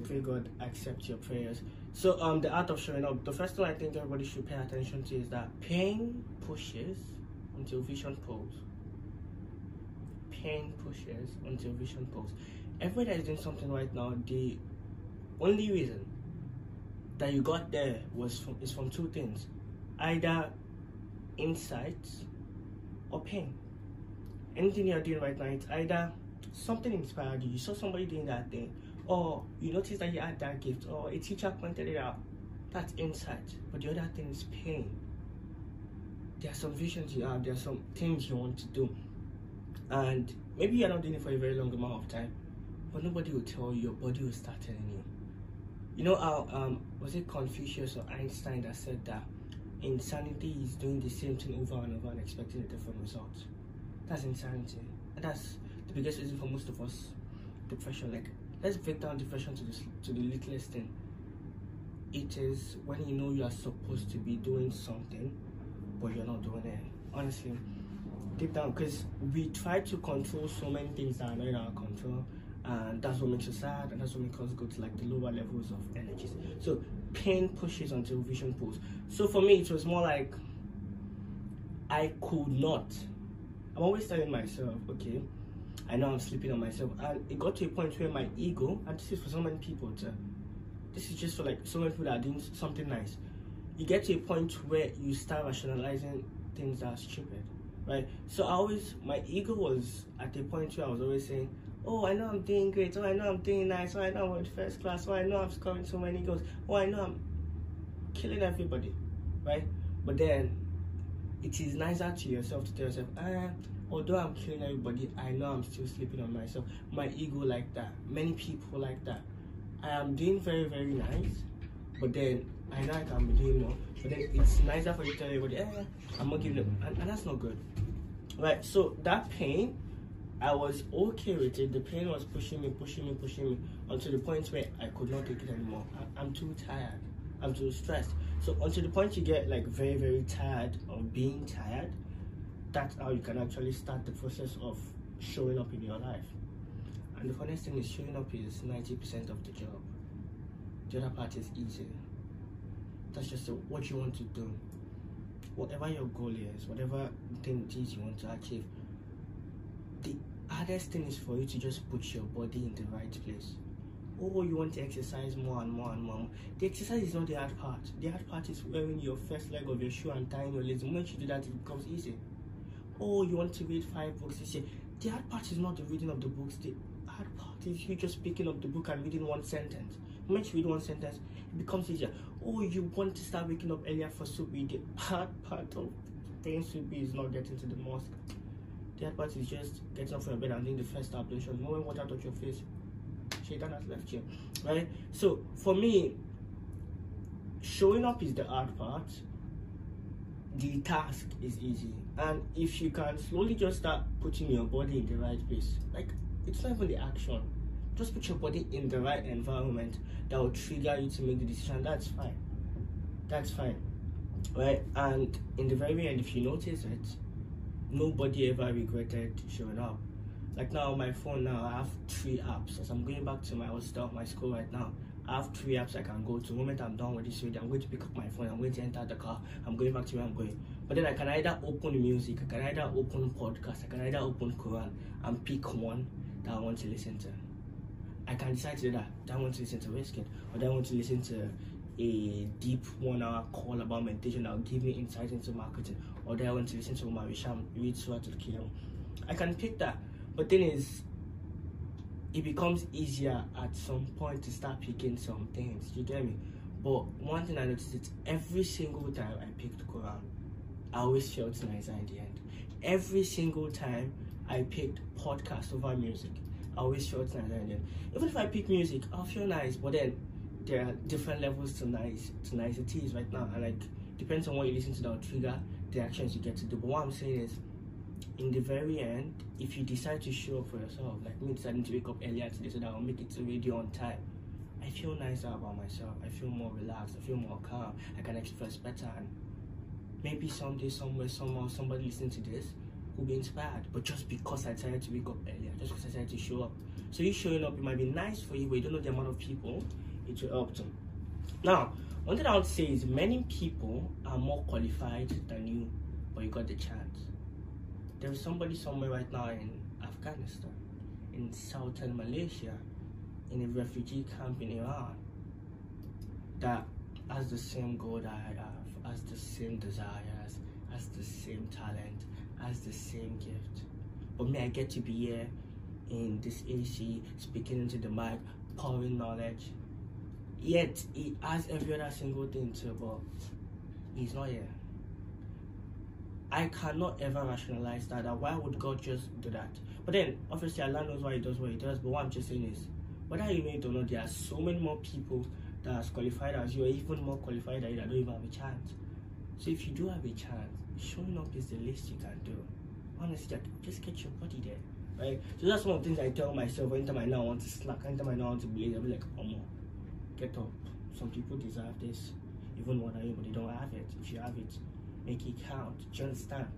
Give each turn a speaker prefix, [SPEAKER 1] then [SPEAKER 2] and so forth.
[SPEAKER 1] pray God accept your prayers. So, um, the art of showing up. The first thing I think everybody should pay attention to is that pain pushes until vision pulls. Pain pushes until vision pulls. Everybody is doing something right now, the only reason that you got there was from, is from two things, either insights or pain. Anything you're doing right now, it's either something inspired you, you saw somebody doing that thing, or you notice that you had that gift, or a teacher pointed it out. That's insight. But the other thing is pain. There are some visions you have, there are some things you want to do. And maybe you're not doing it for a very long amount of time, but nobody will tell you, your body will start telling you. You know how um was it Confucius or Einstein that said that insanity is doing the same thing over and over and expecting a different result. That's insanity. And that's the biggest reason for most of us depression. Like let's break down depression to the to the littlest thing. It is when you know you are supposed to be doing something, but you're not doing it. Honestly, deep down, because we try to control so many things that are not in our control, and that's what makes us sad, and that's what makes us go to like the lower levels of energies. So pain pushes until vision pulls. So for me, it was more like I could not. I'm always telling myself, okay, I know I'm sleeping on myself. And it got to a point where my ego, and this is for so many people, too, this is just for like so many people that are doing something nice. You get to a point where you start rationalizing things that are stupid, right? So I always, my ego was at a point where I was always saying, oh, I know I'm doing great. Oh, I know I'm doing nice. Oh, I know I'm in first class. Oh, I know I'm scoring so many goals. Oh, I know I'm killing everybody, right? But then it is nicer to yourself to tell yourself, ah, although I'm killing everybody, I know I'm still sleeping on myself. My ego like that. Many people like that. I am doing very, very nice, but then I know I can be doing more. But then it's nicer for you to tell everybody, eh, I'm not giving them, and, and that's not good. Right, so that pain I was okay with it. The pain was pushing me, pushing me, pushing me until the point where I could not take it anymore. I, am too tired. I'm too stressed. So until the point you get like very, very tired of being tired, that's how you can actually start the process of showing up in your life. And the funniest thing is showing up is 90% of the job. The other part is easy. That's just what you want to do. Whatever your goal is, whatever thing it is you want to achieve, the hardest thing is for you to just put your body in the right place. Oh, you want to exercise more and more and more. The exercise is not the hard part. The hard part is wearing your first leg of your shoe and tying your legs. Once you do that, it becomes easy. Oh, you want to read five books this year. The hard part is not the reading of the books. The hard part is you just picking up the book and reading one sentence. Moment you read one sentence, it becomes easier. Oh, you want to start waking up earlier for subi. The hard part of paying subi is not getting to the mosque. The hard part is just getting up from your bed and doing the first ablution. Moment water touch your face, Shaitan has left you. Right? So for me, showing up is the hard part. The task is easy. And if you can slowly just start putting your body in the right place, like it's not even the action. Just put your body in the right environment that will trigger you to make the decision. That's fine. That's fine. Right? And in the very end, if you notice it, nobody ever regretted showing up. Like now my phone now I have three apps. As I'm going back to my hostel, my school right now, I have three apps I can go to. The moment I'm done with this video, I'm going to pick up my phone, I'm going to enter the car, I'm going back to where I'm going. But then I can either open music, I can either open podcast, I can either open Quran and pick one that I want to listen to. I can decide to do that. I want to listen to Wizkid or do I want to listen to a deep one hour call about meditation that will give me insight into marketing or do I want to listen to Umar Hisham read Surah Al-Qiyam. I can pick that. But thing is, it becomes easier at some point to start picking some things. You get me? But one thing I noticed is every single time I picked Quran, I always felt nicer in the end. Every single time I picked podcast over music, I always felt nicer in the end. Even if I pick music, I'll feel nice, but then there are different levels to nice to niceties right now, and like depends on what you listen to that will trigger the actions you get to do. But what I'm saying is in the very end, if you decide to show up for yourself, like me deciding to wake up earlier today so that I'll make it to radio on time, I feel nicer about myself. I feel more relaxed. I feel more calm. I can express better. And maybe someday, somewhere, somehow, somebody listening to this will be inspired. But just because I decided to wake up earlier, just because I decided to show up. So you showing up, it might be nice for you, but you don't know the amount of people it will help them. Now, one thing I would say is many people are more qualified than you, but you got the chance. There is somebody somewhere right now in Afghanistan, in southern Malaysia, in a refugee camp in Iran, that has the same goal that I have, has the same desires, has the same talent, has the same gift. But me, I get to be here in this AC, speaking into the mic, pouring knowledge. Yet he has every other single thing too, but he's not here. I cannot ever rationalize that, that. Why would God just do that? But then, obviously, Allah knows why He does what He does. But what I'm just saying is, whether you know it or not, there are so many more people that are as qualified as you, or even more qualified than you, that don't even have a chance. So if you do have a chance, showing up is the least you can do. Honestly, just get your body there, right? So that's one of the things I tell myself anytime I now want to slack, anytime I now want to blaze, I'll be like, oh, more, get up. Some people deserve this, even more than you, but they don't have it. If you have it, make it count. Do you understand?